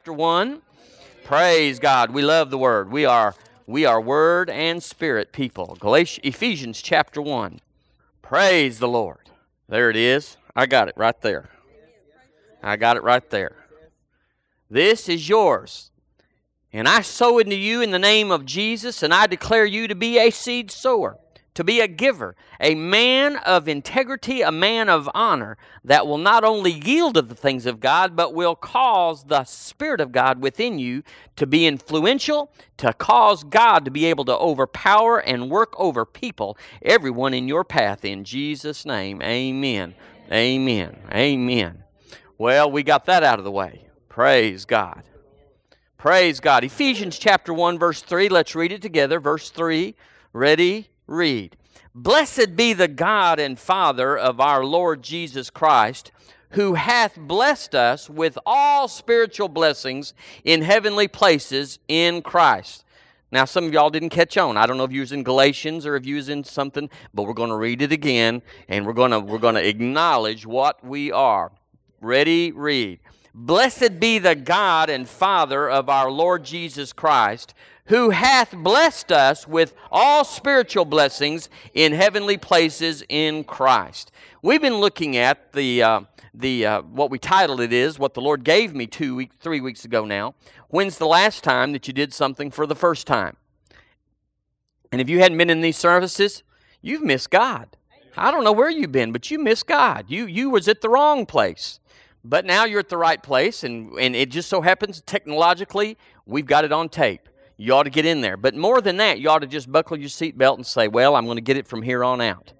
chapter 1. Praise God. We love the word. We are we are word and spirit people. Galatians Ephesians chapter 1. Praise the Lord. There it is. I got it right there. I got it right there. This is yours. And I sow into you in the name of Jesus, and I declare you to be a seed sower to be a giver, a man of integrity, a man of honor that will not only yield to the things of God, but will cause the Spirit of God within you to be influential, to cause God to be able to overpower and work over people, everyone in your path. In Jesus' name, amen. Amen. Amen. Well, we got that out of the way. Praise God. Praise God. Ephesians chapter 1, verse 3. Let's read it together. Verse 3. Ready? Read Blessed be the God and Father of our Lord Jesus Christ, who hath blessed us with all spiritual blessings in heavenly places in Christ. Now, some of y'all didn't catch on. I don't know if you was in Galatians or if you was in something, but we're going to read it again, and we're going to we're going to acknowledge what we are. Ready? Read. Blessed be the God and Father of our Lord Jesus Christ, who hath blessed us with all spiritual blessings in heavenly places in Christ. We've been looking at the uh, the uh, what we titled it is what the Lord gave me two week, three weeks ago now. When's the last time that you did something for the first time? And if you hadn't been in these services, you've missed God. I don't know where you've been, but you missed God. You you was at the wrong place. But now you're at the right place, and, and it just so happens technologically we've got it on tape. You ought to get in there. But more than that, you ought to just buckle your seatbelt and say, Well, I'm going to get it from here on out.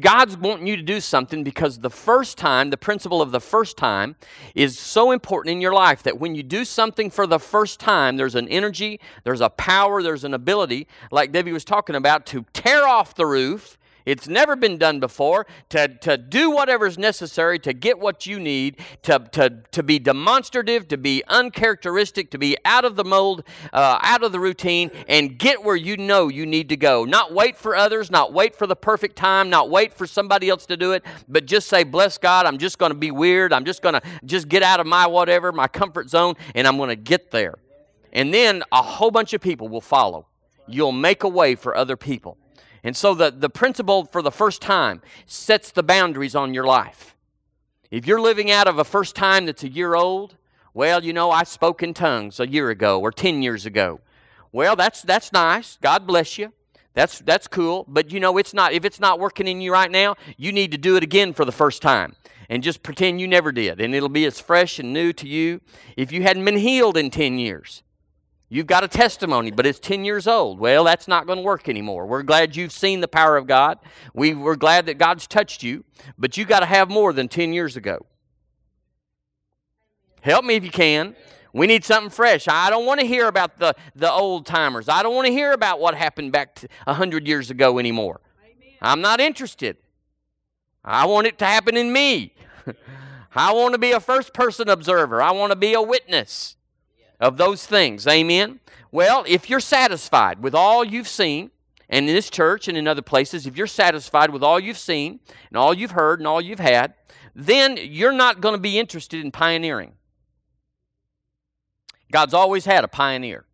God's wanting you to do something because the first time, the principle of the first time, is so important in your life that when you do something for the first time, there's an energy, there's a power, there's an ability, like Debbie was talking about, to tear off the roof it's never been done before. To, to do whatever is necessary to get what you need, to, to, to be demonstrative, to be uncharacteristic, to be out of the mold, uh, out of the routine, and get where you know you need to go. Not wait for others, not wait for the perfect time, not wait for somebody else to do it, but just say, Bless God, I'm just going to be weird. I'm just going to just get out of my whatever, my comfort zone, and I'm going to get there. And then a whole bunch of people will follow. You'll make a way for other people. And so the, the principle for the first time sets the boundaries on your life. If you're living out of a first time that's a year old, well, you know, I spoke in tongues a year ago or 10 years ago. Well, that's, that's nice. God bless you. That's, that's cool. But you know, it's not, if it's not working in you right now, you need to do it again for the first time and just pretend you never did. And it'll be as fresh and new to you. If you hadn't been healed in 10 years, You've got a testimony, but it's 10 years old. Well, that's not going to work anymore. We're glad you've seen the power of God. We, we're glad that God's touched you, but you've got to have more than 10 years ago. Help me if you can. We need something fresh. I don't want to hear about the, the old timers. I don't want to hear about what happened back 100 years ago anymore. Amen. I'm not interested. I want it to happen in me. I want to be a first person observer. I want to be a witness of those things. Amen. Well, if you're satisfied with all you've seen, and in this church and in other places, if you're satisfied with all you've seen and all you've heard and all you've had, then you're not going to be interested in pioneering. God's always had a pioneer.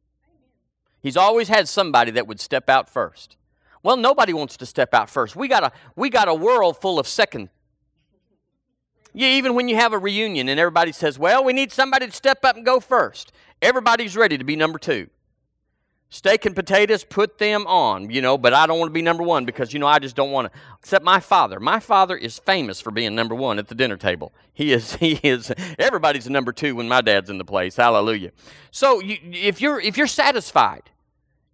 He's always had somebody that would step out first. Well, nobody wants to step out first. We got a, we got a world full of second yeah, even when you have a reunion and everybody says, well, we need somebody to step up and go first. Everybody's ready to be number two. Steak and potatoes, put them on, you know, but I don't want to be number one because, you know, I just don't want to. Except my father. My father is famous for being number one at the dinner table. He is, he is, everybody's number two when my dad's in the place. Hallelujah. So you, if, you're, if you're satisfied,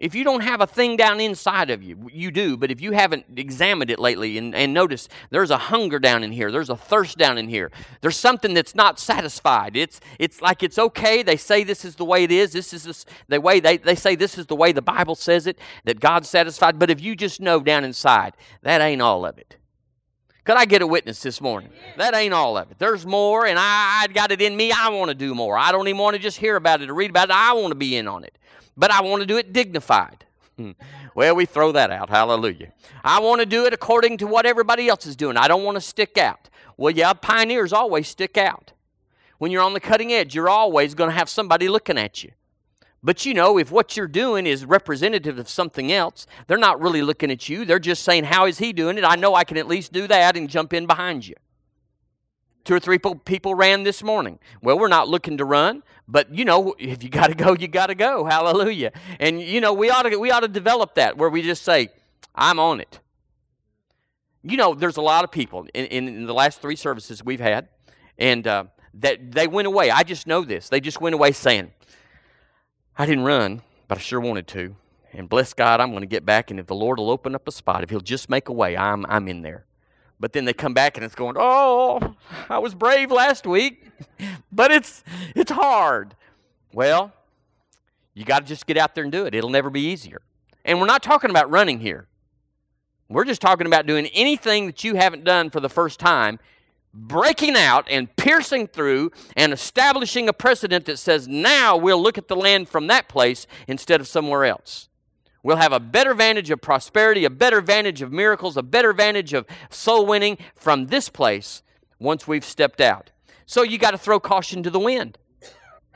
if you don't have a thing down inside of you, you do, but if you haven't examined it lately and, and noticed there's a hunger down in here, there's a thirst down in here, there's something that's not satisfied. It's, it's like it's okay. They say this is the way it is. This is this, the way they, they say this is the way the Bible says it, that God's satisfied. But if you just know down inside, that ain't all of it. Could I get a witness this morning? That ain't all of it. There's more, and I, I got it in me. I want to do more. I don't even want to just hear about it or read about it. I want to be in on it but I want to do it dignified. well, we throw that out. Hallelujah. I want to do it according to what everybody else is doing. I don't want to stick out. Well, yeah, pioneers always stick out. When you're on the cutting edge, you're always going to have somebody looking at you. But you know, if what you're doing is representative of something else, they're not really looking at you. They're just saying, How is he doing it? I know I can at least do that and jump in behind you. Two or three people ran this morning. Well, we're not looking to run, but you know, if you got to go, you got to go. Hallelujah. And you know, we ought to we ought to develop that where we just say, "I'm on it." You know, there's a lot of people in, in, the last three services we've had, and uh, that they went away. I just know this. They just went away saying, "I didn't run, but I sure wanted to." And bless God, I'm going to get back, and if the Lord will open up a spot, if He'll just make a way, I'm I'm in there. But then they come back and it's going, "Oh, I was brave last week, but it's it's hard." Well, you got to just get out there and do it. It'll never be easier. And we're not talking about running here. We're just talking about doing anything that you haven't done for the first time, breaking out and piercing through and establishing a precedent that says now we'll look at the land from that place instead of somewhere else. We'll have a better vantage of prosperity, a better vantage of miracles, a better vantage of soul winning from this place once we've stepped out. So you got to throw caution to the wind.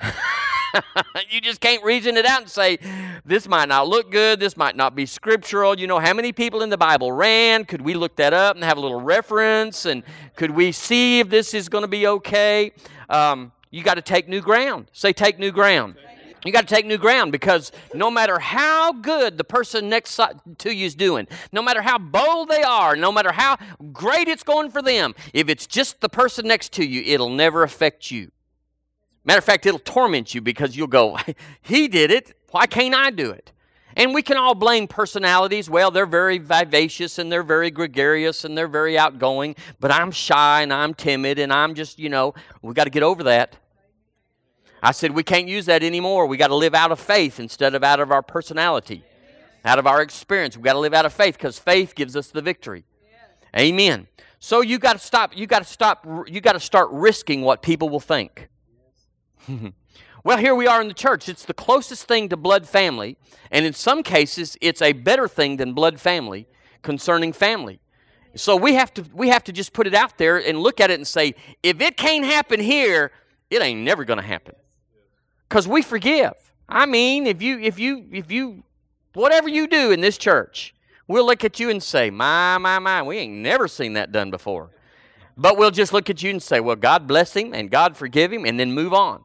you just can't reason it out and say, this might not look good, this might not be scriptural. You know, how many people in the Bible ran? Could we look that up and have a little reference? And could we see if this is going to be okay? Um, you got to take new ground. Say, take new ground. You got to take new ground because no matter how good the person next to you is doing, no matter how bold they are, no matter how great it's going for them, if it's just the person next to you, it'll never affect you. Matter of fact, it'll torment you because you'll go, He did it. Why can't I do it? And we can all blame personalities. Well, they're very vivacious and they're very gregarious and they're very outgoing, but I'm shy and I'm timid and I'm just, you know, we got to get over that. I said, we can't use that anymore. We got to live out of faith instead of out of our personality, out of our experience. We got to live out of faith because faith gives us the victory. Amen. So you got to stop. You got to stop. You got to start risking what people will think. well, here we are in the church. It's the closest thing to blood family, and in some cases, it's a better thing than blood family concerning family. So we have to we have to just put it out there and look at it and say, if it can't happen here, it ain't never going to happen because we forgive. I mean, if you, if you, if you, whatever you do in this church, we'll look at you and say, my, my, my, we ain't never seen that done before. But we'll just look at you and say, well, God bless him and God forgive him and then move on.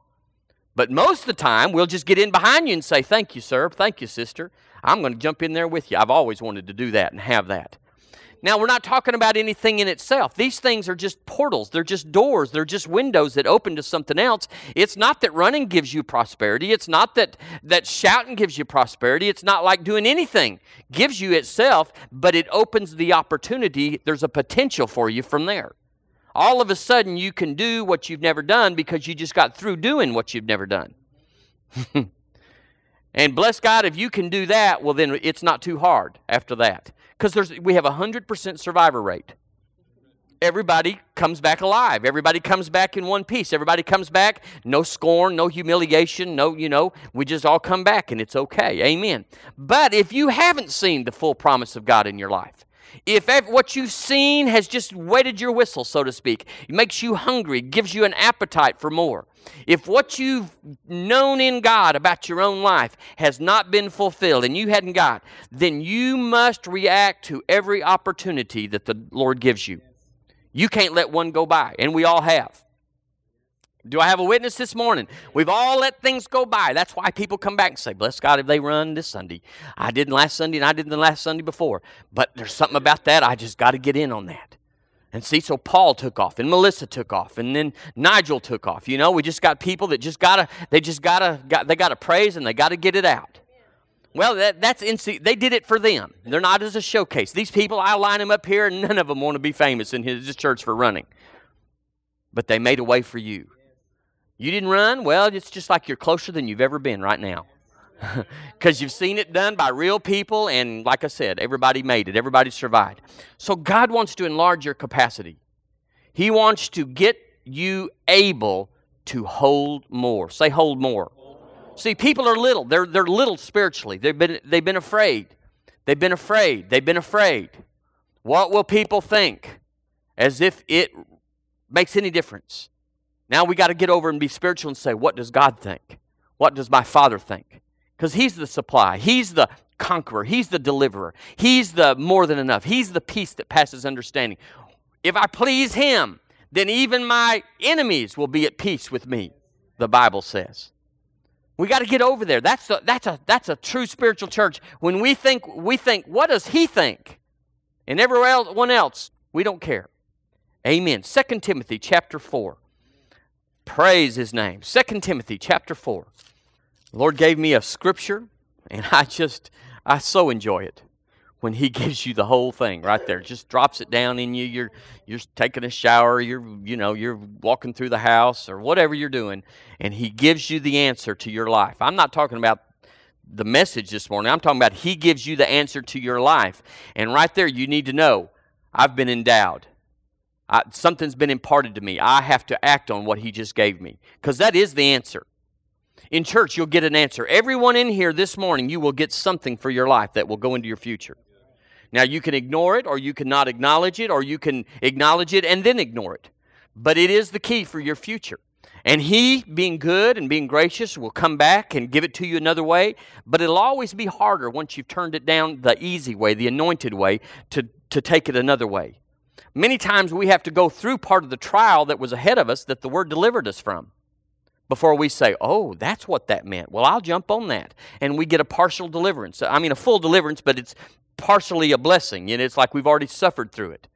But most of the time, we'll just get in behind you and say, thank you, sir. Thank you, sister. I'm going to jump in there with you. I've always wanted to do that and have that. Now, we're not talking about anything in itself. These things are just portals, they're just doors, they're just windows that open to something else. It's not that running gives you prosperity, it's not that, that shouting gives you prosperity, it's not like doing anything gives you itself, but it opens the opportunity. There's a potential for you from there. All of a sudden, you can do what you've never done because you just got through doing what you've never done. and bless God, if you can do that, well, then it's not too hard after that because we have a 100% survivor rate. Everybody comes back alive. Everybody comes back in one piece. Everybody comes back, no scorn, no humiliation, no, you know, we just all come back and it's okay. Amen. But if you haven't seen the full promise of God in your life, if what you've seen has just wetted your whistle, so to speak, it makes you hungry, gives you an appetite for more, if what you've known in God about your own life has not been fulfilled and you hadn't got, then you must react to every opportunity that the Lord gives you. You can't let one go by, and we all have. Do I have a witness this morning? We've all let things go by. That's why people come back and say, Bless God if they run this Sunday. I didn't last Sunday and I didn't the last Sunday before. But there's something about that. I just got to get in on that. And see, so Paul took off, and Melissa took off, and then Nigel took off. You know, we just got people that just gotta, they just gotta, got, they gotta praise and they gotta get it out. Well, that, that's in, they did it for them. They're not as a showcase. These people, I line them up here, and none of them want to be famous in his church for running. But they made a way for you. You didn't run? Well, it's just like you're closer than you've ever been right now because you've seen it done by real people, and like I said, everybody made it, everybody survived. So God wants to enlarge your capacity. He wants to get you able to hold more. Say, hold more. See, people are little. They're, they're little spiritually. They've been, they've been afraid. They've been afraid. They've been afraid. What will people think? As if it makes any difference. Now we got to get over and be spiritual and say, what does God think? What does my Father think? Because He's the supply, He's the conqueror, He's the deliverer, He's the more than enough, He's the peace that passes understanding. If I please Him, then even my enemies will be at peace with me, the Bible says. We got to get over there. That's a, that's a that's a true spiritual church. When we think we think, what does he think? And everyone else, we don't care. Amen. 2 Timothy chapter 4. Praise his name. 2 Timothy chapter 4. The Lord gave me a scripture, and I just I so enjoy it when he gives you the whole thing right there. Just drops it down in you. You're you're taking a shower. You're you know you're walking through the house or whatever you're doing and he gives you the answer to your life. I'm not talking about the message this morning. I'm talking about he gives you the answer to your life. And right there you need to know i've been endowed I, something's been imparted to me i have to act on what he just gave me because that is the answer in church you'll get an answer everyone in here this morning you will get something for your life that will go into your future now, you can ignore it, or you can not acknowledge it, or you can acknowledge it and then ignore it. But it is the key for your future. And He, being good and being gracious, will come back and give it to you another way. But it'll always be harder once you've turned it down the easy way, the anointed way, to, to take it another way. Many times we have to go through part of the trial that was ahead of us that the Word delivered us from before we say, oh, that's what that meant. Well, I'll jump on that. And we get a partial deliverance. I mean, a full deliverance, but it's partially a blessing. And it's like we've already suffered through it.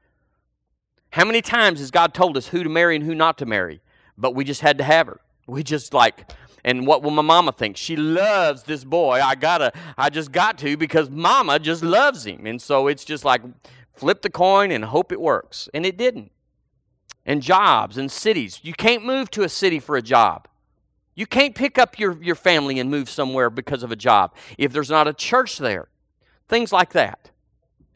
How many times has God told us who to marry and who not to marry? But we just had to have her. We just like, and what will my mama think? She loves this boy. I gotta, I just got to because mama just loves him. And so it's just like flip the coin and hope it works. And it didn't. And jobs and cities. You can't move to a city for a job. You can't pick up your, your family and move somewhere because of a job if there's not a church there. Things like that.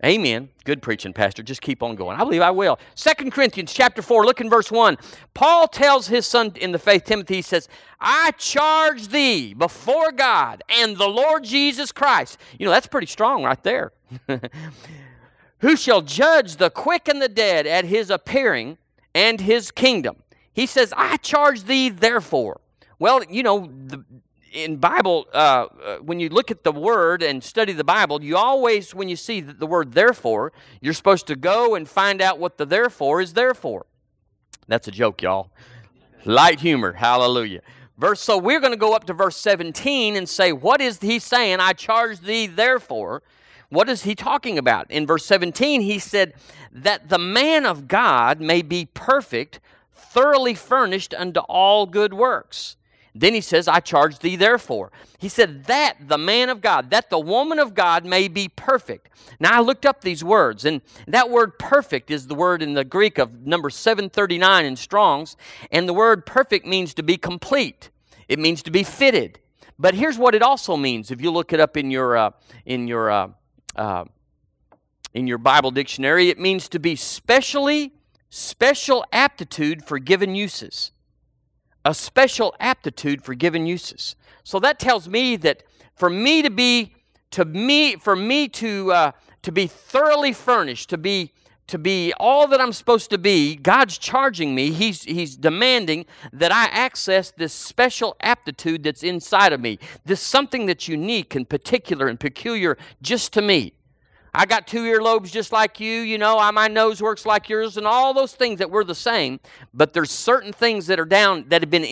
Amen. Good preaching, Pastor. Just keep on going. I believe I will. Second Corinthians chapter 4, look in verse 1. Paul tells his son in the faith, Timothy, he says, I charge thee before God and the Lord Jesus Christ. You know, that's pretty strong right there. Who shall judge the quick and the dead at his appearing and his kingdom? He says, I charge thee therefore. Well, you know, the, in Bible, uh, uh, when you look at the word and study the Bible, you always, when you see the word therefore, you're supposed to go and find out what the therefore is there for. That's a joke, y'all. Light humor. Hallelujah. Verse, so we're going to go up to verse 17 and say, What is he saying? I charge thee therefore. What is he talking about? In verse 17, he said, That the man of God may be perfect, thoroughly furnished unto all good works. Then he says, I charge thee therefore. He said, that the man of God, that the woman of God may be perfect. Now I looked up these words, and that word perfect is the word in the Greek of number 739 in Strong's, and the word perfect means to be complete, it means to be fitted. But here's what it also means if you look it up in your, uh, in your, uh, uh, in your Bible dictionary, it means to be specially, special aptitude for given uses a special aptitude for given uses. So that tells me that for me to be to me for me to uh, to be thoroughly furnished, to be to be all that I'm supposed to be, God's charging me. He's He's demanding that I access this special aptitude that's inside of me. This something that's unique and particular and peculiar just to me. I got two earlobes just like you, you know, I, my nose works like yours, and all those things that we're the same. But there's certain things that are down that have been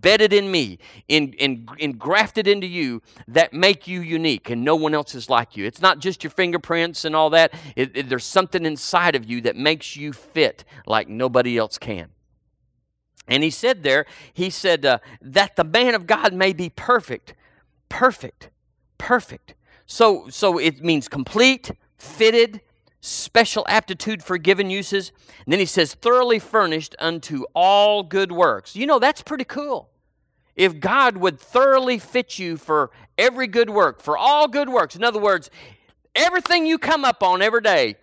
embedded in me, in, in, engrafted into you that make you unique, and no one else is like you. It's not just your fingerprints and all that. It, it, there's something inside of you that makes you fit like nobody else can. And he said there, he said, uh, that the man of God may be perfect, perfect, perfect so, so it means complete, fitted, special aptitude for given uses. And then he says, thoroughly furnished unto all good works. You know, that's pretty cool. If God would thoroughly fit you for every good work, for all good works, in other words, everything you come up on every day,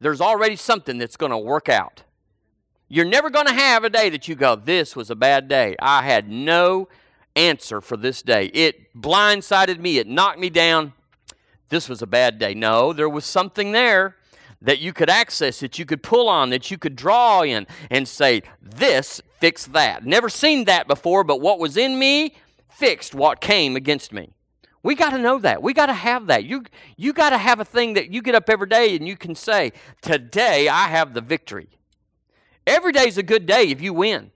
there's already something that's going to work out. You're never going to have a day that you go, This was a bad day. I had no answer for this day. It blindsided me, it knocked me down this was a bad day. No, there was something there. That you could access, that you could pull on, that you could draw in and say, This fixed that. Never seen that before, but what was in me fixed what came against me. We got to know that. We got to have that. You, you got to have a thing that you get up every day and you can say, Today I have the victory. Every day is a good day if you win.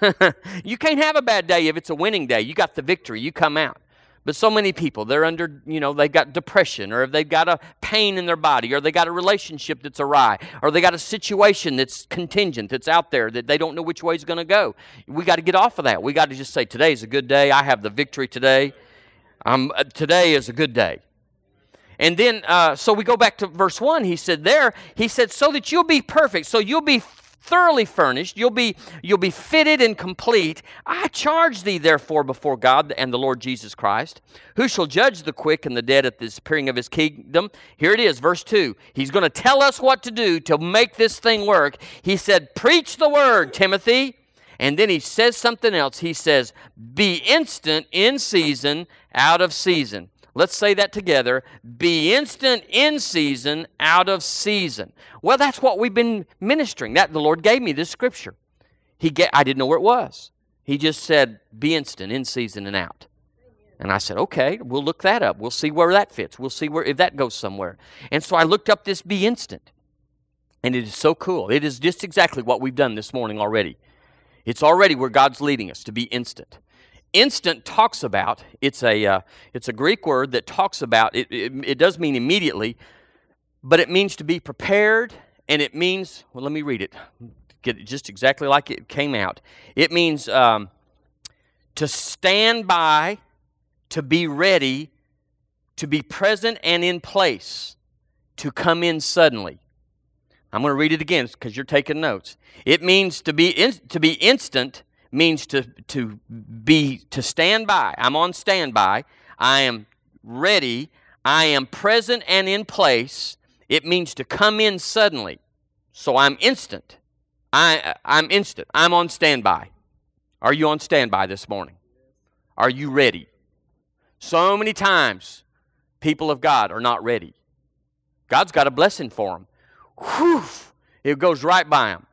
you can't have a bad day if it's a winning day. You got the victory. You come out. But so many people, they're under, you know, they've got depression, or they've got a pain in their body, or they got a relationship that's awry, or they got a situation that's contingent, that's out there that they don't know which way is going to go. We got to get off of that. We got to just say, today's a good day. I have the victory today. Um, today is a good day. And then, uh, so we go back to verse 1. He said, There, he said, so that you'll be perfect, so you'll be thoroughly furnished. You'll be you'll be fitted and complete. I charge thee therefore before god and the lord jesus christ. Who shall judge the quick and the dead at the appearing of his kingdom? Here it is verse 2 he's going to tell us what to do to make this thing work. He said preach the word timothy. And then he says something else. He says be instant in season out of season Let's say that together. Be instant in season, out of season. Well, that's what we've been ministering. That the Lord gave me this scripture. He get, I didn't know where it was. He just said, "Be instant in season and out." And I said, "Okay, we'll look that up. We'll see where that fits. We'll see where if that goes somewhere." And so I looked up this "Be instant," and it is so cool. It is just exactly what we've done this morning already. It's already where God's leading us to be instant instant talks about it's a uh, it's a greek word that talks about it, it, it does mean immediately but it means to be prepared and it means well let me read it get it just exactly like it came out. It means um, to stand by to be ready to be present and in place to come in suddenly. I'm going to read it again because you're taking notes. It means to be in, to be instant means to, to be to stand by. I'm on standby. I am ready. I am present and in place. It means to come in suddenly. So I'm instant. I, I'm instant. I'm on standby. Are you on standby this morning? Are you ready? So many times, people of God are not ready. God's got a blessing for them. Whew, it goes right by them.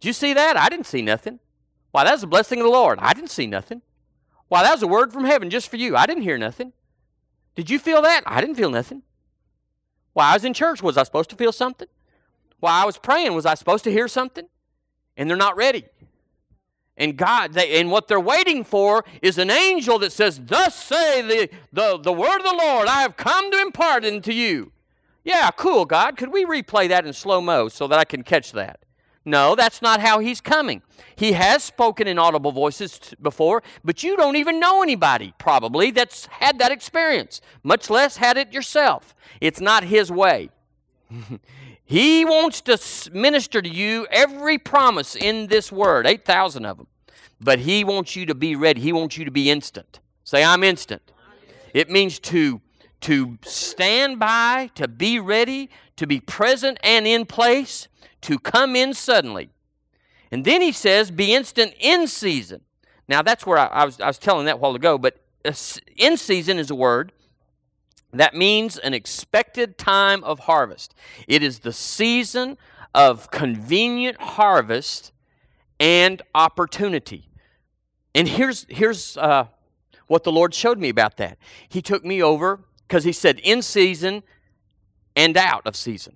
Did you see that? I didn't see nothing. Why, that was a blessing of the Lord. I didn't see nothing. Why, that was a word from heaven just for you. I didn't hear nothing. Did you feel that? I didn't feel nothing. Why, I was in church, was I supposed to feel something? Why, I was praying, was I supposed to hear something? And they're not ready. And God, they, and what they're waiting for is an angel that says, Thus say the, the, the word of the Lord, I have come to impart unto you. Yeah, cool, God. Could we replay that in slow mo so that I can catch that? No, that's not how he's coming. He has spoken in audible voices before, but you don't even know anybody, probably, that's had that experience, much less had it yourself. It's not his way. he wants to minister to you every promise in this word, 8,000 of them. But he wants you to be ready. He wants you to be instant. Say, I'm instant. It means to, to stand by, to be ready, to be present and in place to come in suddenly. And then he says, be instant in season. Now, that's where I, I, was, I was telling that while ago, but in season is a word that means an expected time of harvest. It is the season of convenient harvest and opportunity. And here's, here's uh, what the Lord showed me about that. He took me over because he said in season and out of season.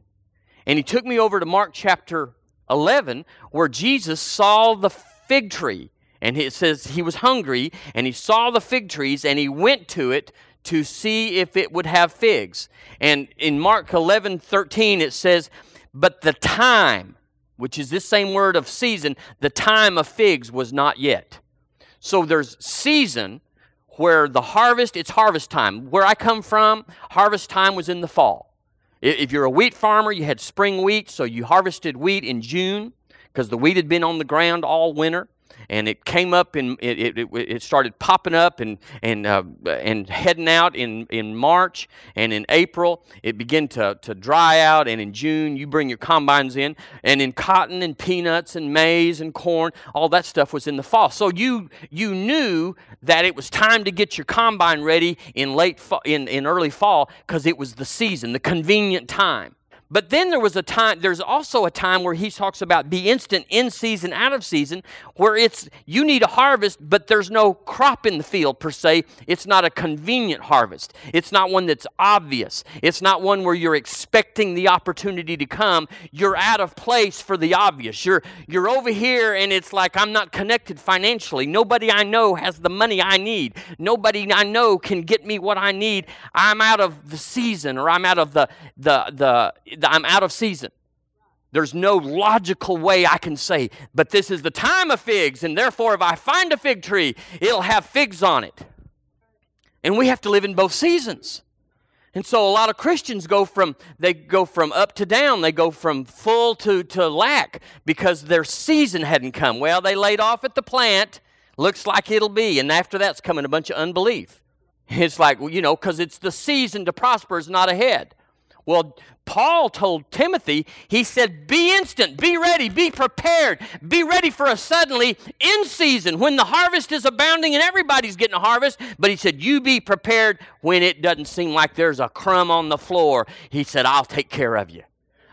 And he took me over to Mark chapter 11, where Jesus saw the fig tree. And it says he was hungry, and he saw the fig trees, and he went to it to see if it would have figs. And in Mark 11 13, it says, But the time, which is this same word of season, the time of figs was not yet. So there's season where the harvest, it's harvest time. Where I come from, harvest time was in the fall. If you're a wheat farmer, you had spring wheat, so you harvested wheat in June because the wheat had been on the ground all winter and it came up and it, it, it started popping up and, and, uh, and heading out in, in March and in April. It began to, to dry out and in June you bring your combines in. And in cotton and peanuts and maize and corn all that stuff was in the fall. So you you knew that it was time to get your combine ready in late fa- in, in early fall because it was the season the convenient time But then there was a time, there's also a time where he talks about be instant in season, out of season, where it's you need a harvest, but there's no crop in the field per se. It's not a convenient harvest. It's not one that's obvious. It's not one where you're expecting the opportunity to come. You're out of place for the obvious. You're you're over here and it's like I'm not connected financially. Nobody I know has the money I need. Nobody I know can get me what I need. I'm out of the season or I'm out of the the the I'm out of season. There's no logical way I can say, but this is the time of figs, and therefore, if I find a fig tree, it'll have figs on it. And we have to live in both seasons. And so a lot of Christians go from they go from up to down, they go from full to, to lack because their season hadn't come. Well, they laid off at the plant, looks like it'll be, and after that's coming a bunch of unbelief. It's like, well, you know, because it's the season to prosper is not ahead. Well, Paul told Timothy, he said, Be instant, be ready, be prepared, be ready for a suddenly in season when the harvest is abounding and everybody's getting a harvest. But he said, You be prepared when it doesn't seem like there's a crumb on the floor. He said, I'll take care of you.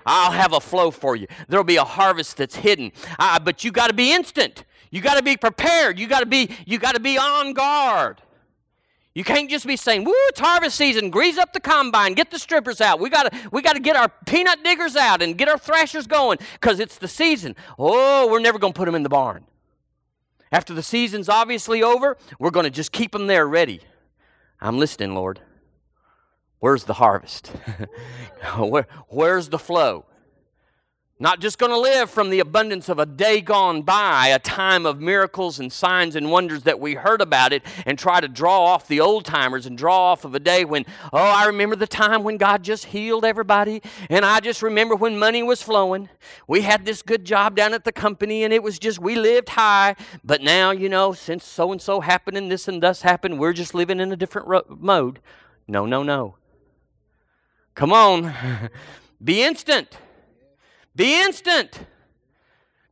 I'll have a flow for you. There'll be a harvest that's hidden. Uh, but you got to be instant. You got to be prepared. You got to be you got to be on guard. You can't just be saying, "Woo, it's harvest season. Grease up the combine. Get the strippers out. We got to we got to get our peanut diggers out and get our thrashers going because it's the season." Oh, we're never going to put them in the barn. After the season's obviously over, we're going to just keep them there ready. I'm listening, Lord. Where's the harvest? Where, where's the flow? Not just going to live from the abundance of a day gone by, a time of miracles and signs and wonders that we heard about it, and try to draw off the old timers and draw off of a day when, oh, I remember the time when God just healed everybody, and I just remember when money was flowing. We had this good job down at the company, and it was just, we lived high. But now, you know, since so and so happened and this and thus happened, we're just living in a different ro- mode. No, no, no. Come on. Be instant. Be instant.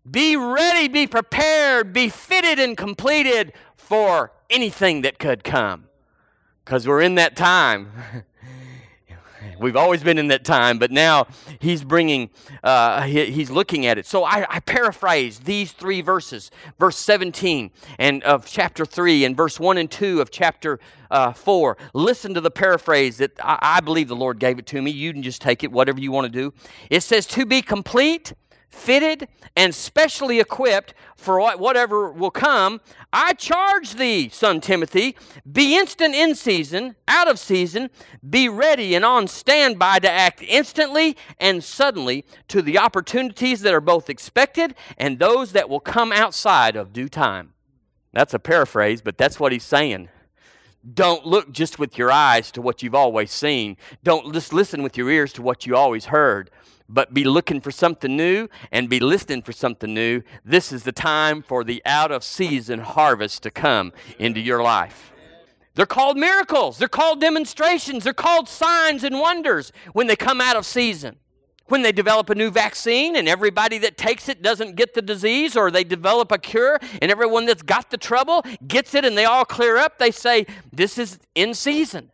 Be ready, be prepared, be fitted and completed for anything that could come. Because we're in that time. We've always been in that time, but now he's bringing, uh, he, he's looking at it. So I, I, paraphrase these three verses, verse 17 and of chapter 3 and verse 1 and 2 of chapter uh, 4. Listen to the paraphrase that I, I believe the Lord gave it to me. You can just take it, whatever you want to do. It says, To be complete fitted and specially equipped for whatever will come, I charge thee, son Timothy, be instant in season, out of season, be ready and on standby to act instantly and suddenly to the opportunities that are both expected and those that will come outside of due time. That's a paraphrase, but that's what he's saying. Don't look just with your eyes to what you've always seen. Don't just listen with your ears to what you always heard but be looking for something new and be listening for something new. This is the time for the out of season harvest to come into your life. They're called miracles, they're called demonstrations, they're called signs and wonders when they come out of season. When they develop a new vaccine and everybody that takes it doesn't get the disease, or they develop a cure and everyone that's got the trouble gets it and they all clear up, they say, This is in season.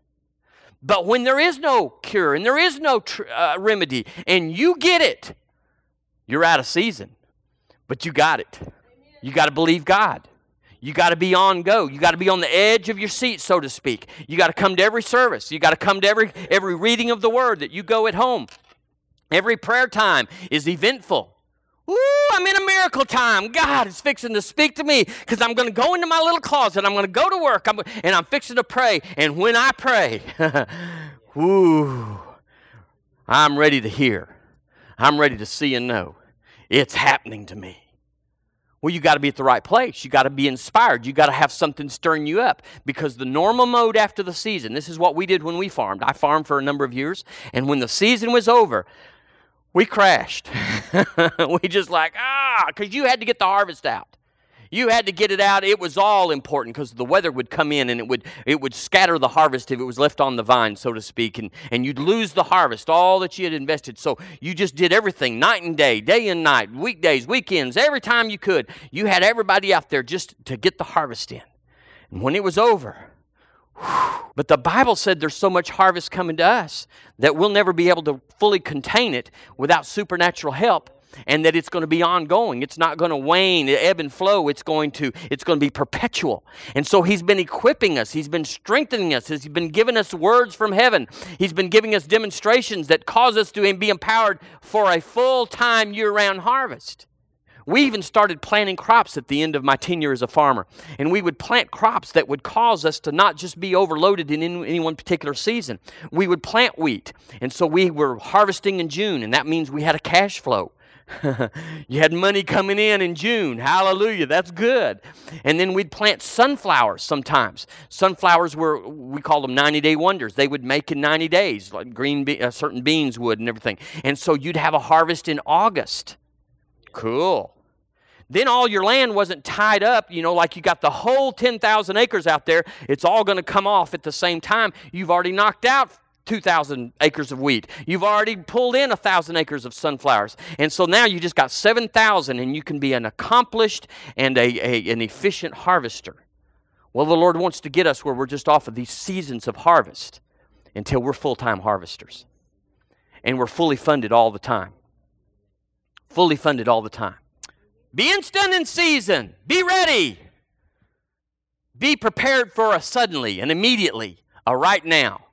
But when there is no cure and there is no tr- uh, remedy and you get it, you're out of season. But you got it. You got to believe God. You got to be on go. You got to be on the edge of your seat, so to speak. You got to come to every service. You got to come to every every reading of the word that you go at home. Every prayer time is eventful. Ooh, I'm in a miracle time. God is fixing to speak to me because I'm going to go into my little closet. I'm going to go to work I'm, and I'm fixing to pray. And when I pray, ooh, I'm ready to hear. I'm ready to see and know. It's happening to me. Well, you got to be at the right place. You got to be inspired. You got to have something stirring you up because the normal mode after the season, this is what we did when we farmed. I farmed for a number of years, and when the season was over, we crashed. we just like, ah, because you had to get the harvest out. You had to get it out. It was all important because the weather would come in and it would it would scatter the harvest if it was left on the vine, so to speak, and, and you'd lose the harvest, all that you had invested. So you just did everything, night and day, day and night, weekdays, weekends, every time you could. You had everybody out there just to get the harvest in. And when it was over, But the Bible said there's so much harvest coming to us that we'll never be able to fully contain it without supernatural help and that it's going to be ongoing. It's not going to wane, ebb and flow. It's going to it's going to be perpetual. And so he's been equipping us. He's been strengthening us. He's been giving us words from heaven. He's been giving us demonstrations that cause us to be empowered for a full-time year-round harvest. We even started planting crops at the end of my tenure as a farmer. And we would plant crops that would cause us to not just be overloaded in any one particular season. We would plant wheat. And so we were harvesting in June, and that means we had a cash flow. you had money coming in in June. Hallelujah. That's good. And then we'd plant sunflowers sometimes. Sunflowers were, we call them 90 day wonders. They would make in 90 days, like green, be- uh, certain beans would and everything. And so you'd have a harvest in August. Cool. Then all your land wasn't tied up, you know, like you got the whole 10,000 acres out there. It's all going to come off at the same time. You've already knocked out 2,000 acres of wheat. You've already pulled in 1,000 acres of sunflowers. And so now you just got 7,000 and you can be an accomplished and a, a, an efficient harvester. Well, the Lord wants to get us where we're just off of these seasons of harvest until we're full time harvesters. And we're fully funded all the time. Fully funded all the time. Be instant in season. Be ready. Be prepared for a suddenly and immediately, a right now.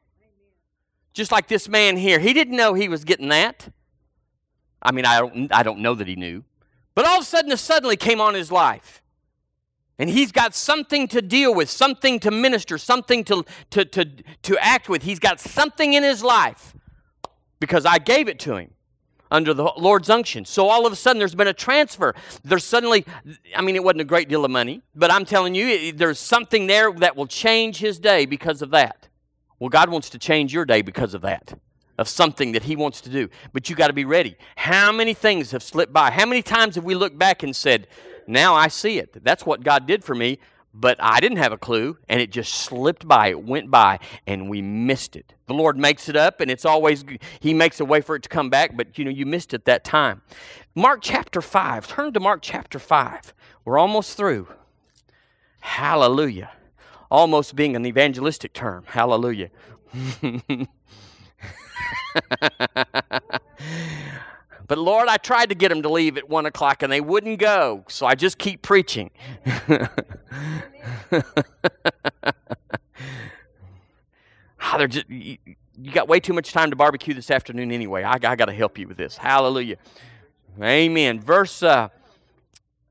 Just like this man here, he didn't know he was getting that. I mean, I don't, I don't know that he knew. But all of a sudden, a suddenly came on his life. And he's got something to deal with, something to minister, something to, to, to, to act with. He's got something in his life because I gave it to him under the Lord's unction. So all of a sudden, there's been a transfer. There's suddenly, I mean, it wasn't a great deal of money, but I'm telling you, there's something there that will change his day because of that. Well, God wants to change your day because of that, of something that He wants to do. But you got to be ready. How many things have slipped by? How many times have we looked back and said, now I see it. That's what God did for me, but I didn't have a clue, and it just slipped by. It went by, and we missed it. The Lord makes it up, and it's always, He makes a way for it to come back, but you know, you missed it that time. Mark chapter 5. Turn to Mark chapter 5. We're almost through. Hallelujah almost being an evangelistic term. Hallelujah. but Lord, I tried to get them to leave at one o'clock and they wouldn't go, so I just keep preaching. oh, just, you, you, got way too much time to barbecue this afternoon anyway. I, I got to help you with this. Hallelujah. Amen. Verse uh,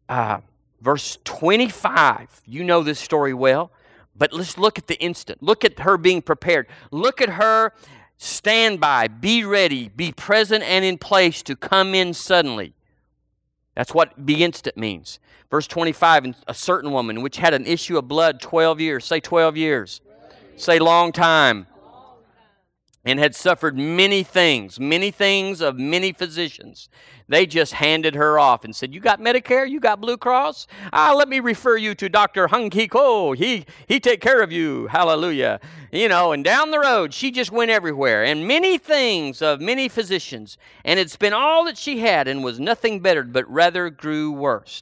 uh, verse 25. You know this story well. But let's look at the instant. Look at her being prepared. Look at her stand by, be ready, be present and in place to come in suddenly. That's what be instant means. Verse 25, and a certain woman which had an issue of blood 12 years, say 12 years, say long time, and had suffered many things, many things of many physicians. They just handed her off and said, You got Medicare? You got Blue Cross? Ah, let me refer you to Dr. Hung Ki Ko. He, he take care of you. Hallelujah. You know, and down the road, she just went everywhere. And many things of many physicians. And it spent all that she had and was nothing bettered, but rather grew worse.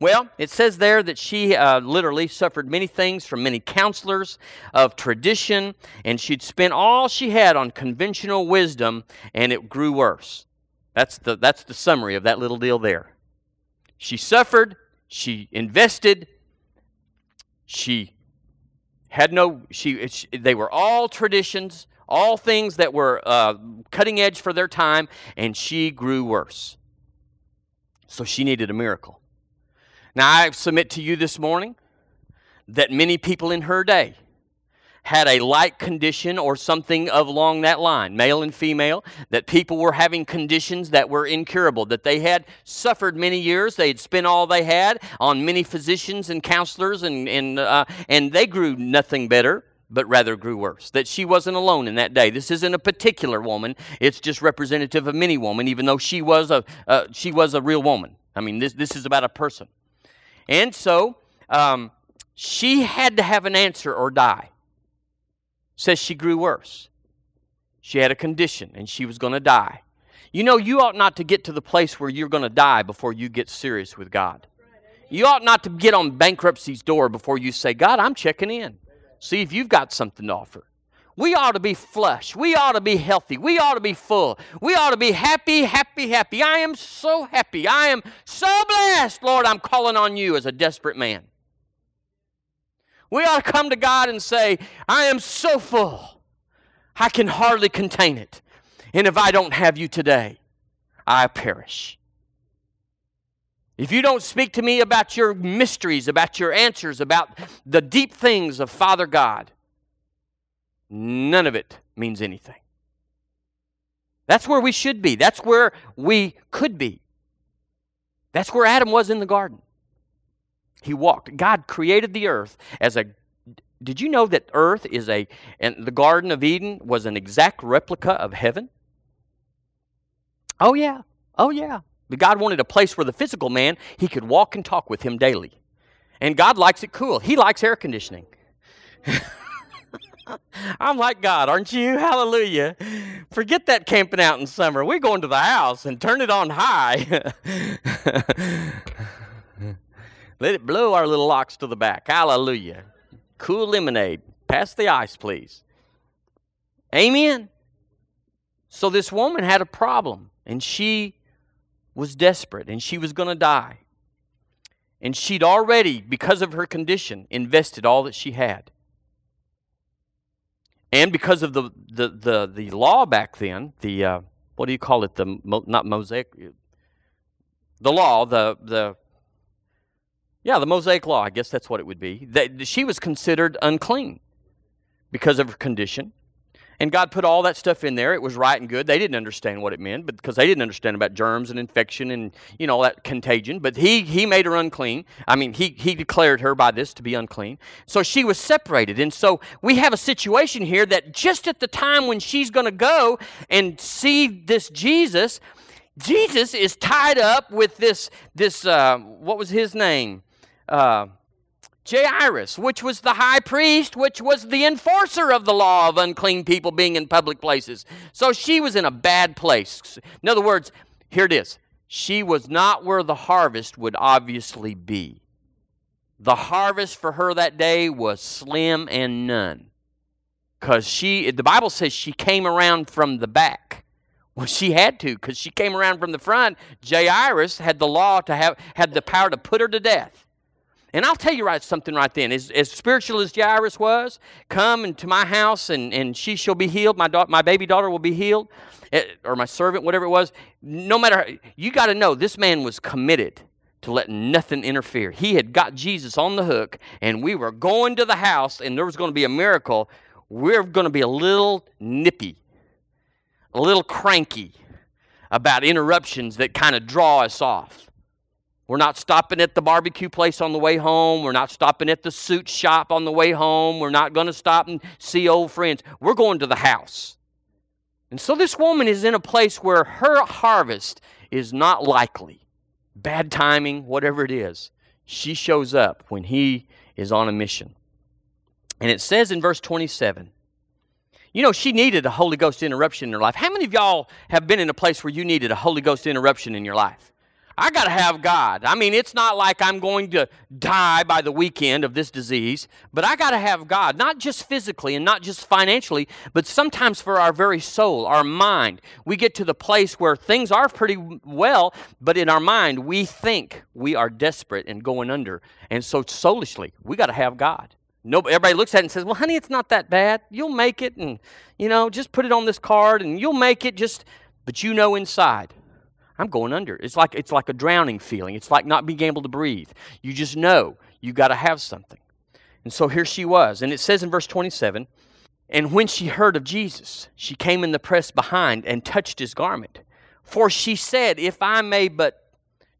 Well, it says there that she uh, literally suffered many things from many counselors of tradition, and she'd spent all she had on conventional wisdom, and it grew worse. That's the, that's the summary of that little deal there. She suffered, she invested, she had no, she, she they were all traditions, all things that were uh, cutting edge for their time, and she grew worse. So she needed a miracle. Now, I submit to you this morning that many people in her day had a like condition or something of along that line, male and female, that people were having conditions that were incurable, that they had suffered many years, they had spent all they had on many physicians and counselors, and, and, uh, and they grew nothing better but rather grew worse. That she wasn't alone in that day. This isn't a particular woman; it's just representative of many women. Even though she was a uh, she was a real woman. I mean, this this is about a person, and so um, she had to have an answer or die says she grew worse. She had a condition and she was going to die. You know, you ought not to get to the place where you're going to die before you get serious with God. You ought not to get on bankruptcy's door before you say, God, I'm checking in. See if you've got something to offer. We ought to be flush. We ought to be healthy. We ought to be full. We ought to be happy, happy, happy. I am so happy. I am so blessed. Lord, I'm calling on you as a desperate man. We ought to come to God and say, I am so full. I can hardly contain it. And if I don't have you today, I perish. If you don't speak to me about your mysteries, about your answers, about the deep things of Father God, none of it means anything. That's where we should be. That's where we could be. That's where Adam was in the garden. He walked. God created the earth as a did you know that earth is a and the garden of Eden was an exact replica of heaven? Oh yeah. Oh yeah. But God wanted a place where the physical man he could walk and talk with him daily. And God likes it cool. He likes air conditioning. I'm like God, aren't you? Hallelujah. Forget that camping out in summer. We're going to the house and turn it on high. Let it blow our little locks to the back. Hallelujah. Cool lemonade. Pass the ice, please. Amen. So this woman had a problem, and she was desperate, and she was going to die. And she'd already, because of her condition, invested all that she had. And because of the, the, the, the law back then, the, uh, what do you call it? The, not Mosaic, the law, the, the, yeah, the Mosaic law, I guess that's what it would be. That she was considered unclean because of her condition. And God put all that stuff in there. It was right and good. They didn't understand what it meant, because they didn't understand about germs and infection and you know all that contagion. But He He made her unclean. I mean, He He declared her by this to be unclean. So she was separated. And so we have a situation here that just at the time when she's going to go and see this Jesus, Jesus is tied up with this this uh, what was his name? Uh, Jairus, which was the high priest, which was the enforcer of the law of unclean people being in public places. So she was in a bad place. In other words, here it is. She was not where the harvest would obviously be. The harvest for her that day was slim and none. Because she, the Bible says she came around from the back. Well, she had to, because she came around from the front. Jairus had the law to have, had the power to put her to death. And I'll tell you right something right then. As, as spiritual as Jairus was, come into my house and, and she shall be healed. My, da- my baby daughter will be healed, eh, or my servant, whatever it was. No matter, you got to know this man was committed to let nothing interfere. He had got Jesus on the hook, and we were going to the house, and there was going to be a miracle. We're going to be a little nippy, a little cranky about interruptions that kind of draw us off. We're not stopping at the barbecue place on the way home. We're not stopping at the suit shop on the way home. We're not going to stop and see old friends. We're going to the house. And so this woman is in a place where her harvest is not likely. Bad timing, whatever it is. She shows up when he is on a mission. And it says in verse 27 you know, she needed a Holy Ghost interruption in her life. How many of y'all have been in a place where you needed a Holy Ghost interruption in your life? I got to have God. I mean, it's not like I'm going to die by the weekend of this disease, but I got to have God, not just physically and not just financially, but sometimes for our very soul, our mind. We get to the place where things are pretty well, but in our mind, we think we are desperate and going under. And so, soulishly, we got to have God. Nobody, everybody looks at it and says, Well, honey, it's not that bad. You'll make it, and, you know, just put it on this card, and you'll make it. Just, but you know inside I'm going under. It's like it's like a drowning feeling. It's like not being able to breathe. You just know you got to have something. And so here she was. And it says in verse 27, and when she heard of Jesus, she came in the press behind and touched his garment. For she said, If I may but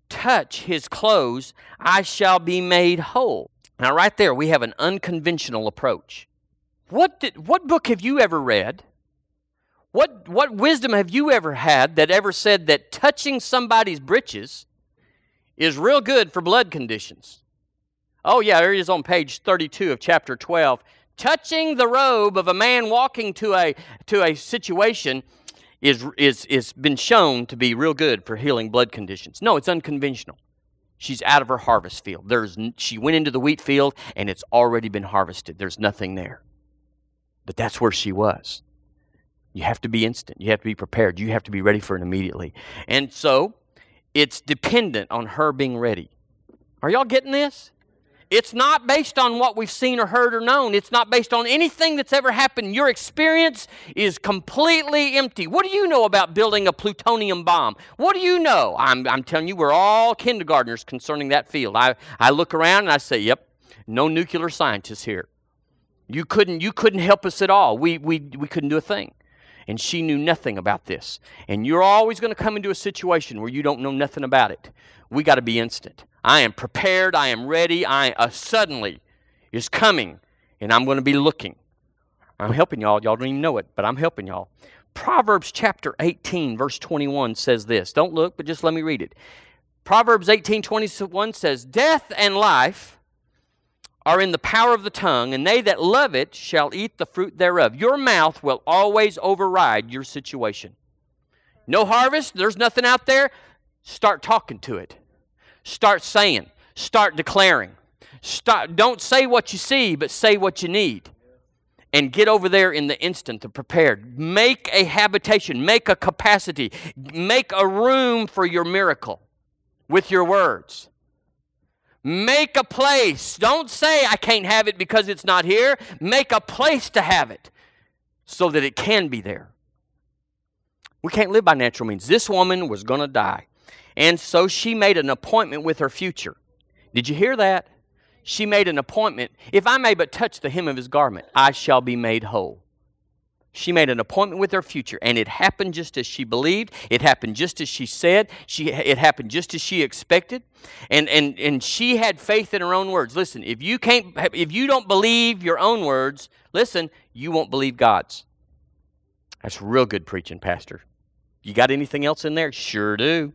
touch his clothes, I shall be made whole. Now, right there, we have an unconventional approach. What, did, what book have you ever read what, what wisdom have you ever had that ever said that touching somebody's breeches is real good for blood conditions? Oh, yeah, there it is on page 32 of chapter 12. Touching the robe of a man walking to a, to a situation is, is, is been shown to be real good for healing blood conditions. No, it's unconventional. She's out of her harvest field. There's, she went into the wheat field and it's already been harvested. There's nothing there. But that's where she was. You have to be instant. You have to be prepared. You have to be ready for it immediately. And so it's dependent on her being ready. Are y'all getting this? It's not based on what we've seen or heard or known. It's not based on anything that's ever happened. Your experience is completely empty. What do you know about building a plutonium bomb? What do you know? I'm, I'm telling you, we're all kindergartners concerning that field. I, I look around and I say, yep, no nuclear scientists here. You couldn't, you couldn't help us at all. We, we, we couldn't do a thing. And she knew nothing about this. And you're always going to come into a situation where you don't know nothing about it. We got to be instant. I am prepared. I am ready. I uh, suddenly is coming, and I'm going to be looking. I'm helping y'all. Y'all don't even know it, but I'm helping y'all. Proverbs chapter 18, verse 21 says this. Don't look, but just let me read it. Proverbs 18, 21 says, Death and life are in the power of the tongue, and they that love it shall eat the fruit thereof. Your mouth will always override your situation. No harvest, there's nothing out there. Start talking to it. Start saying, start declaring. Start, don't say what you see, but say what you need. And get over there in the instant to prepared. Make a habitation, make a capacity, make a room for your miracle with your words. Make a place. Don't say, I can't have it because it's not here. Make a place to have it so that it can be there. We can't live by natural means. This woman was going to die. And so she made an appointment with her future. Did you hear that? She made an appointment. If I may but touch the hem of his garment, I shall be made whole. She made an appointment with her future, and it happened just as she believed. It happened just as she said. She, it happened just as she expected, and, and, and she had faith in her own words. Listen, if you can't, if you don't believe your own words, listen, you won't believe God's. That's real good preaching, Pastor. You got anything else in there? Sure do.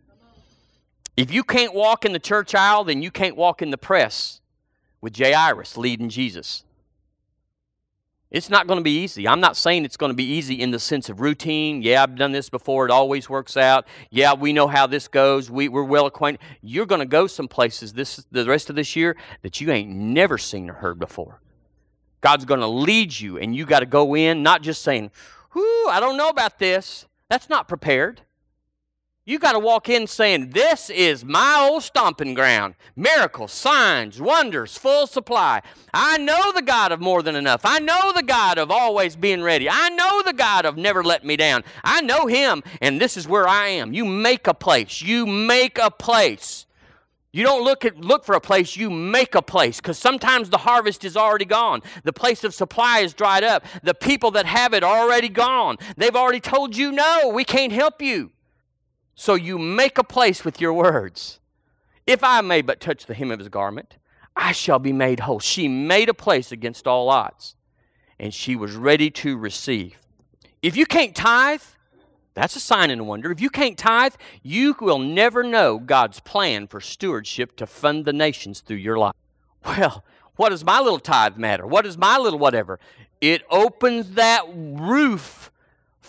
If you can't walk in the church aisle, then you can't walk in the press with Jairus leading Jesus. It's not going to be easy. I'm not saying it's going to be easy in the sense of routine. Yeah, I've done this before. It always works out. Yeah, we know how this goes. We, we're well acquainted. You're going to go some places this the rest of this year that you ain't never seen or heard before. God's going to lead you, and you got to go in not just saying, "Whoo, I don't know about this." That's not prepared. You got to walk in saying, This is my old stomping ground. Miracles, signs, wonders, full supply. I know the God of more than enough. I know the God of always being ready. I know the God of never letting me down. I know Him, and this is where I am. You make a place. You make a place. You don't look at look for a place, you make a place because sometimes the harvest is already gone. The place of supply is dried up. The people that have it are already gone. They've already told you no, we can't help you. So you make a place with your words. If I may but touch the hem of his garment, I shall be made whole. She made a place against all odds, and she was ready to receive. If you can't tithe, that's a sign and a wonder. If you can't tithe, you will never know God's plan for stewardship to fund the nations through your life. Well, what does my little tithe matter? What does my little whatever? It opens that roof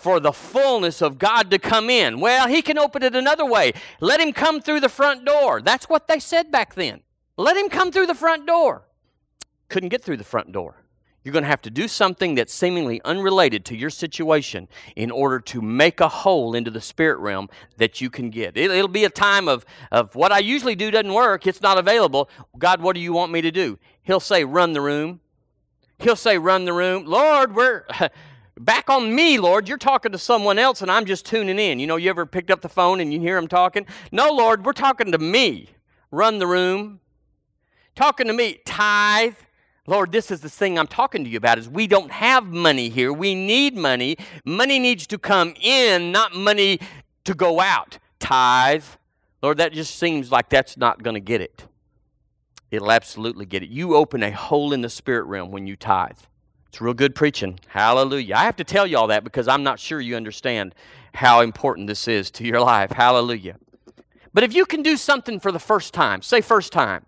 for the fullness of God to come in. Well, he can open it another way. Let him come through the front door. That's what they said back then. Let him come through the front door. Couldn't get through the front door. You're going to have to do something that's seemingly unrelated to your situation in order to make a hole into the spirit realm that you can get. It, will be a time of, of what I usually do doesn't work, it's not available. God, what do you want me to do? He'll say, run the room. He'll say, run the room. Lord, we're. back on me, Lord. You're talking to someone else and I'm just tuning in. You know, you ever picked up the phone and you hear them talking? No, Lord, we're talking to me. Run the room. Talking to me. Tithe. Lord, this is the thing I'm talking to you about is we don't have money here. We need money. Money needs to come in, not money to go out. Tithe. Lord, that just seems like that's not going to get it. It'll absolutely get it. You open a hole in the spirit realm when you tithe. It's real good preaching. Hallelujah. I have to tell you all that because I'm not sure you understand how important this is to your life. Hallelujah. But if you can do something for the first time, say first time.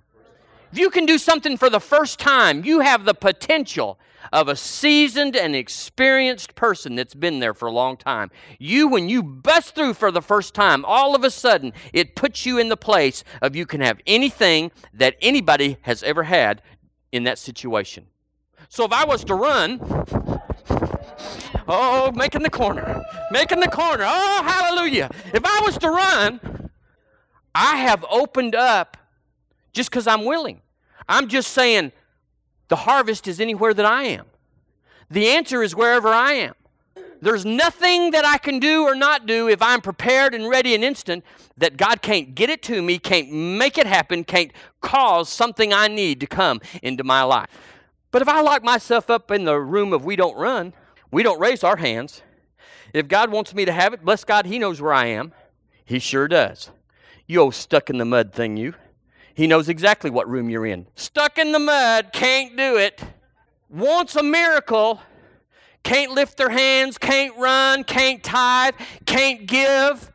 If you can do something for the first time, you have the potential of a seasoned and experienced person that's been there for a long time. You, when you bust through for the first time, all of a sudden, it puts you in the place of you can have anything that anybody has ever had in that situation. So if I was to run, oh, making the corner, making the corner, oh, hallelujah. If I was to run, I have opened up just because I'm willing. I'm just saying the harvest is anywhere that I am. The answer is wherever I am. There's nothing that I can do or not do if I'm prepared and ready and instant that God can't get it to me, can't make it happen, can't cause something I need to come into my life. But if I lock myself up in the room of we don't run, we don't raise our hands. If God wants me to have it, bless God, He knows where I am. He sure does. You old stuck in the mud thing, you. He knows exactly what room you're in. Stuck in the mud, can't do it. Wants a miracle, can't lift their hands, can't run, can't tithe, can't give.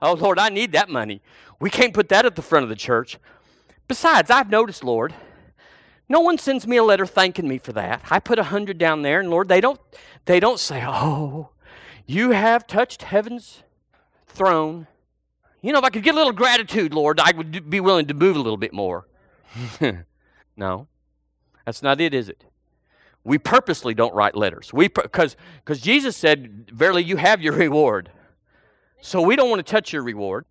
Oh, Lord, I need that money. We can't put that at the front of the church. Besides, I've noticed, Lord, no one sends me a letter thanking me for that. I put a hundred down there, and Lord, they don't they don't say, Oh, you have touched heaven's throne. You know, if I could get a little gratitude, Lord, I would be willing to move a little bit more. no, that's not it, is it? We purposely don't write letters. We because because Jesus said, "Verily, you have your reward." So we don't want to touch your reward,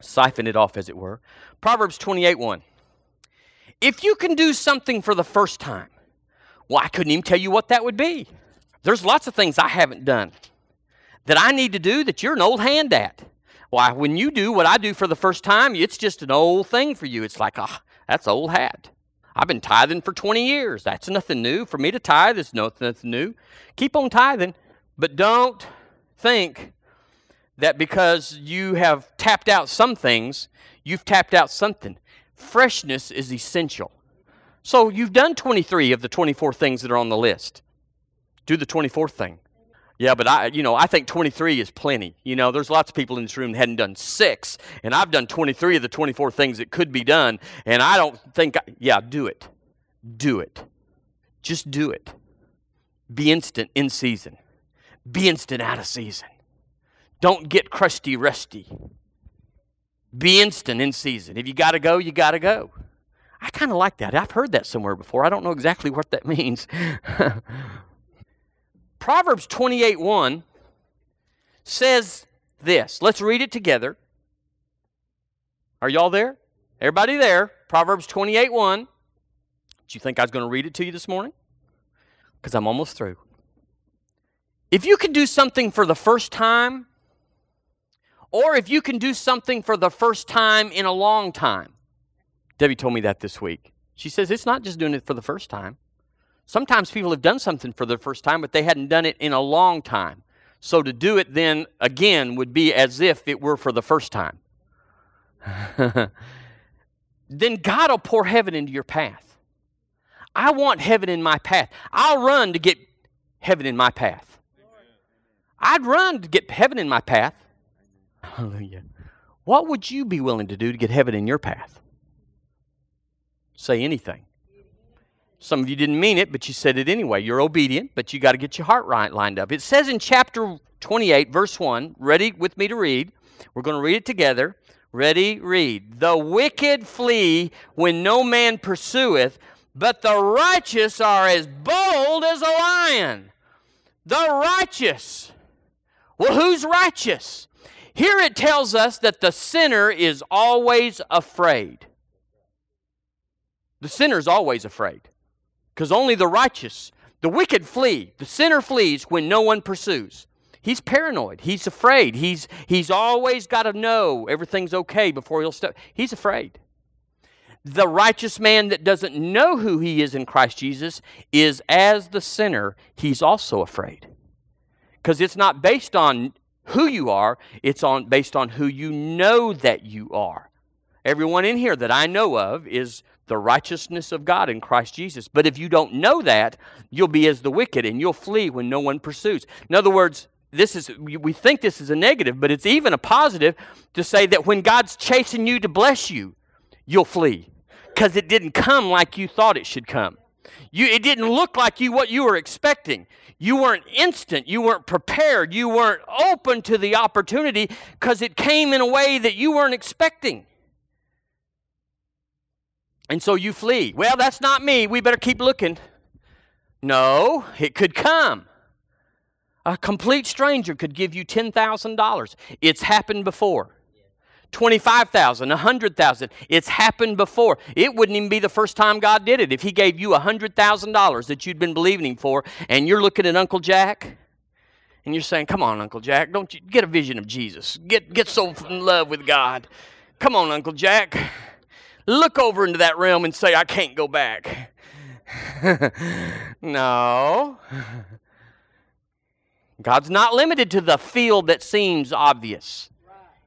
siphon it off, as it were. Proverbs twenty-eight one. If you can do something for the first time, well, I couldn't even tell you what that would be. There's lots of things I haven't done that I need to do that you're an old hand at. Why, when you do what I do for the first time, it's just an old thing for you. It's like, ah, oh, that's old hat. I've been tithing for 20 years. That's nothing new. For me to tithe is nothing new. Keep on tithing, but don't think that because you have tapped out some things, you've tapped out something freshness is essential. So you've done 23 of the 24 things that are on the list. Do the 24th thing. Yeah, but I, you know, I think 23 is plenty. You know, there's lots of people in this room hadn't done six, and I've done 23 of the 24 things that could be done, and I don't think, I, yeah, do it. Do it. Just do it. Be instant in season. Be instant out of season. Don't get crusty, rusty. Be instant in season. If you got to go, you got to go. I kind of like that. I've heard that somewhere before. I don't know exactly what that means. Proverbs 28 1 says this. Let's read it together. Are y'all there? Everybody there? Proverbs 28 1. Do you think I was going to read it to you this morning? Because I'm almost through. If you can do something for the first time, or if you can do something for the first time in a long time. Debbie told me that this week. She says it's not just doing it for the first time. Sometimes people have done something for the first time, but they hadn't done it in a long time. So to do it then again would be as if it were for the first time. then God will pour heaven into your path. I want heaven in my path. I'll run to get heaven in my path. I'd run to get heaven in my path. Hallelujah. What would you be willing to do to get heaven in your path? Say anything. Some of you didn't mean it, but you said it anyway. You're obedient, but you got to get your heart right lined up. It says in chapter 28, verse 1, ready with me to read. We're going to read it together. Ready, read. The wicked flee when no man pursueth, but the righteous are as bold as a lion. The righteous. Well, who's righteous? Here it tells us that the sinner is always afraid. The sinner is always afraid because only the righteous, the wicked flee. The sinner flees when no one pursues. He's paranoid. He's afraid. He's, he's always got to know everything's okay before he'll step. He's afraid. The righteous man that doesn't know who he is in Christ Jesus is as the sinner, he's also afraid. Because it's not based on who you are, it's on based on who you know that you are. Everyone in here that I know of is the righteousness of God in Christ Jesus. But if you don't know that, you'll be as the wicked and you'll flee when no one pursues. In other words, this is we think this is a negative, but it's even a positive to say that when God's chasing you to bless you, you'll flee because it didn't come like you thought it should come. You, it didn't look like you what you were expecting. You weren't instant. You weren't prepared. You weren't open to the opportunity because it came in a way that you weren't expecting. And so you flee. Well, that's not me. We better keep looking. No, it could come. A complete stranger could give you $10,000. It's happened before. 25,000, 100,000. It's happened before. It wouldn't even be the first time God did it. If he gave you $100,000 that you'd been believing him for and you're looking at Uncle Jack and you're saying, "Come on, Uncle Jack, don't you get a vision of Jesus. Get get so in love with God. Come on, Uncle Jack. Look over into that realm and say, "I can't go back." no. God's not limited to the field that seems obvious.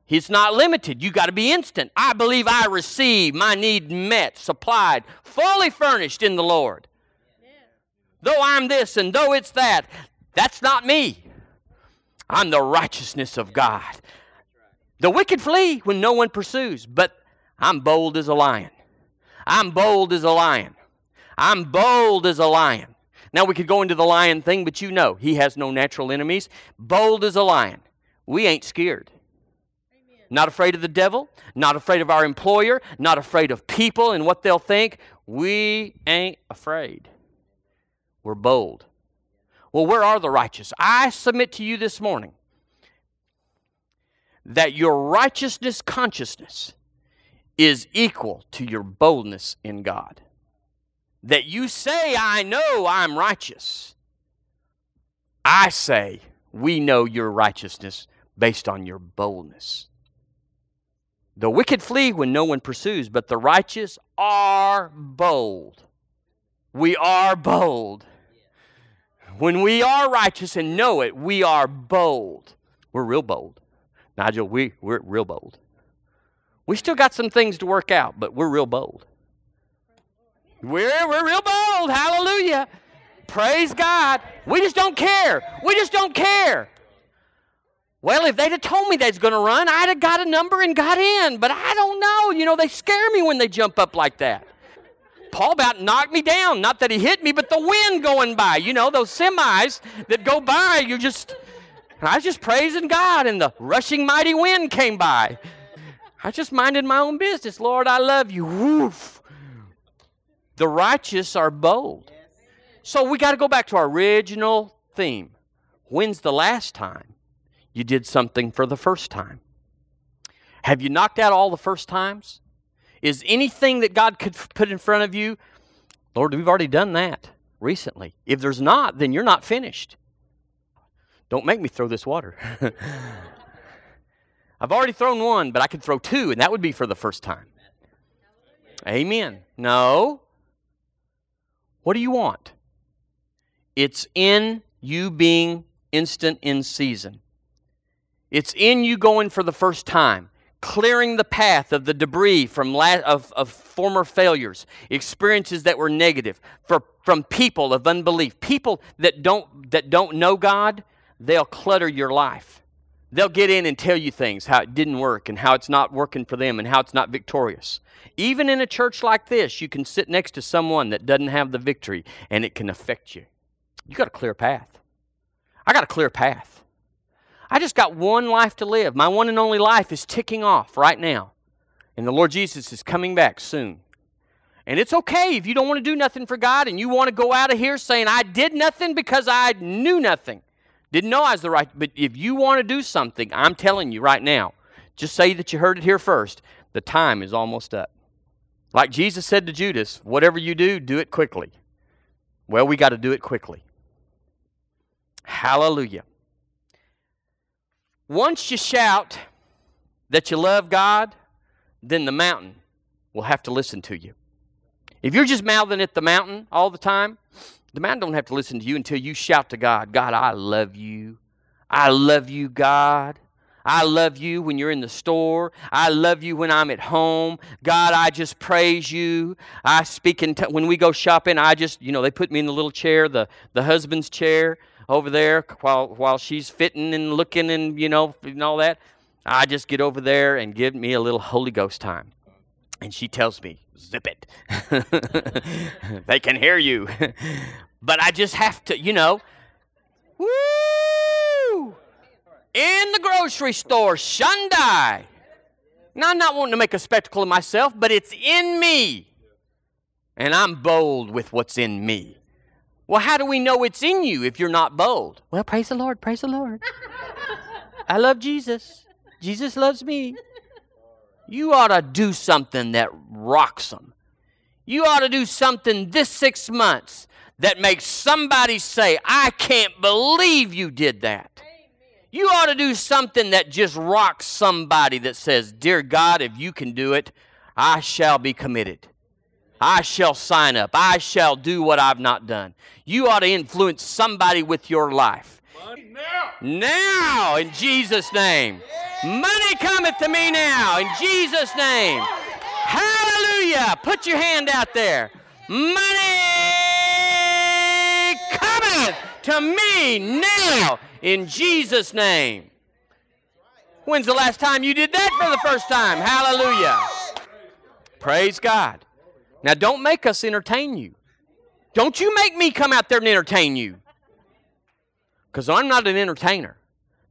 He's not limited. You got to be instant. I believe I receive my need met, supplied, fully furnished in the Lord. Though I'm this and though it's that, that's not me. I'm the righteousness of God. The wicked flee when no one pursues, but I'm bold as a lion. I'm bold as a lion. I'm bold as a lion. Now we could go into the lion thing, but you know he has no natural enemies. Bold as a lion. We ain't scared. Not afraid of the devil, not afraid of our employer, not afraid of people and what they'll think. We ain't afraid. We're bold. Well, where are the righteous? I submit to you this morning that your righteousness consciousness is equal to your boldness in God. That you say, I know I'm righteous. I say, we know your righteousness based on your boldness. The wicked flee when no one pursues, but the righteous are bold. We are bold. When we are righteous and know it, we are bold. We're real bold. Nigel, we, we're real bold. We still got some things to work out, but we're real bold. We're, we're real bold. Hallelujah. Praise God. We just don't care. We just don't care. Well, if they'd have told me they was going to run, I'd have got a number and got in. But I don't know. You know, they scare me when they jump up like that. Paul about knocked me down. Not that he hit me, but the wind going by. You know, those semis that go by, you just. I was just praising God, and the rushing mighty wind came by. I just minded my own business. Lord, I love you. Woof. The righteous are bold. So we got to go back to our original theme. When's the last time you did something for the first time. Have you knocked out all the first times? Is anything that God could put in front of you, Lord, we've already done that recently. If there's not, then you're not finished. Don't make me throw this water. I've already thrown one, but I could throw two, and that would be for the first time. Amen. No. What do you want? It's in you being instant in season. It's in you going for the first time, clearing the path of the debris from la- of, of former failures, experiences that were negative, for, from people of unbelief. People that don't, that don't know God, they'll clutter your life. They'll get in and tell you things, how it didn't work and how it's not working for them and how it's not victorious. Even in a church like this, you can sit next to someone that doesn't have the victory and it can affect you. You got a clear path. I got a clear path. I just got one life to live. My one and only life is ticking off right now. And the Lord Jesus is coming back soon. And it's okay if you don't want to do nothing for God and you want to go out of here saying, I did nothing because I knew nothing. Didn't know I was the right. But if you want to do something, I'm telling you right now, just say that you heard it here first. The time is almost up. Like Jesus said to Judas, whatever you do, do it quickly. Well, we got to do it quickly. Hallelujah. Once you shout that you love God, then the mountain will have to listen to you. If you're just mouthing at the mountain all the time, the mountain don't have to listen to you until you shout to God, God, I love you. I love you, God. I love you when you're in the store. I love you when I'm at home. God, I just praise you. I speak in t- when we go shopping. I just, you know, they put me in the little chair, the the husband's chair over there while while she's fitting and looking and you know and all that. I just get over there and give me a little Holy Ghost time. And she tells me, zip it. they can hear you. but I just have to, you know, woo! In the grocery store, Shundai. Now, I'm not wanting to make a spectacle of myself, but it's in me. and I'm bold with what's in me. Well, how do we know it's in you if you're not bold? Well, praise the Lord, praise the Lord. I love Jesus. Jesus loves me. You ought to do something that rocks them. You ought to do something this six months that makes somebody say, I can't believe you did that. You ought to do something that just rocks somebody that says, Dear God, if you can do it, I shall be committed. I shall sign up. I shall do what I've not done. You ought to influence somebody with your life. Money Now. now, in Jesus' name. Money cometh to me now, in Jesus' name. Hallelujah. Put your hand out there. Money cometh to me now, in Jesus' name. When's the last time you did that for the first time? Hallelujah. Praise God. Now, don't make us entertain you. Don't you make me come out there and entertain you. Because I'm not an entertainer.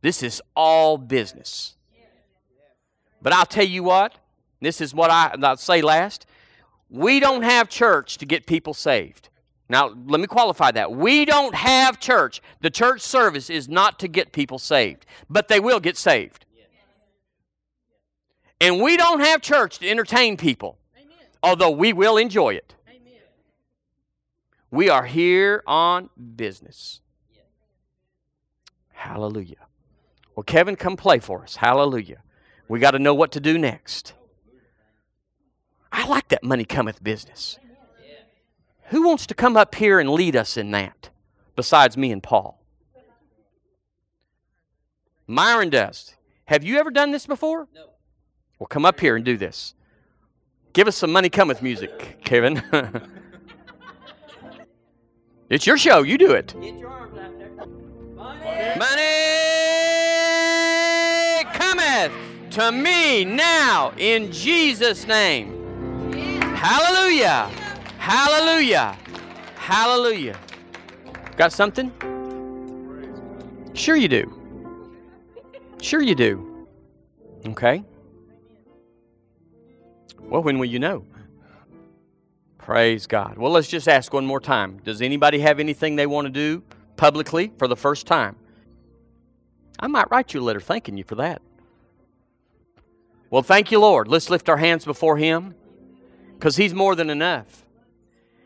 This is all business. But I'll tell you what, this is what I, I'll say last. We don't have church to get people saved. Now, let me qualify that. We don't have church. The church service is not to get people saved, but they will get saved. And we don't have church to entertain people although we will enjoy it. Amen. We are here on business. Hallelujah. Well, Kevin, come play for us. Hallelujah. We got to know what to do next. I like that money cometh business. Who wants to come up here and lead us in that besides me and Paul? Myron does. Have you ever done this before? No. Well, come up here and do this. Give us some money cometh music, Kevin. it's your show. You do it. Money. money cometh to me now in Jesus' name. Hallelujah. Hallelujah. Hallelujah. Got something? Sure you do. Sure you do. Okay. Well, when will you know? Praise God. Well, let's just ask one more time. Does anybody have anything they want to do publicly for the first time? I might write you a letter thanking you for that. Well, thank you, Lord. Let's lift our hands before Him because He's more than enough.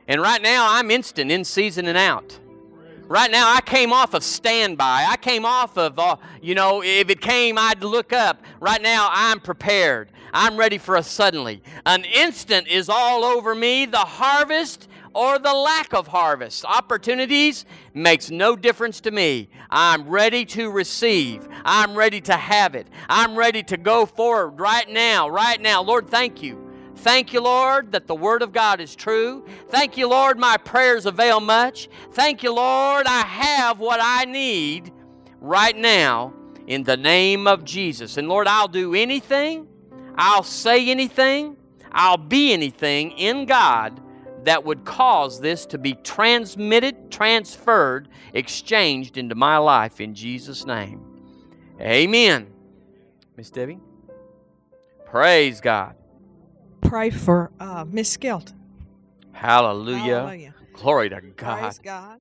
And right now, I'm instant, in season and out. Right now, I came off of standby. I came off of, uh, you know, if it came, I'd look up. Right now, I'm prepared. I'm ready for a suddenly. An instant is all over me. The harvest or the lack of harvest. Opportunities makes no difference to me. I'm ready to receive. I'm ready to have it. I'm ready to go forward right now, right now. Lord, thank you. Thank you, Lord, that the Word of God is true. Thank you, Lord, my prayers avail much. Thank you, Lord, I have what I need right now in the name of Jesus. And Lord, I'll do anything I'll say anything, I'll be anything in God that would cause this to be transmitted, transferred, exchanged into my life in Jesus' name. Amen. Miss Debbie? Praise God. Pray for uh, Miss Skelton. Hallelujah. Hallelujah. Glory to God. Praise God.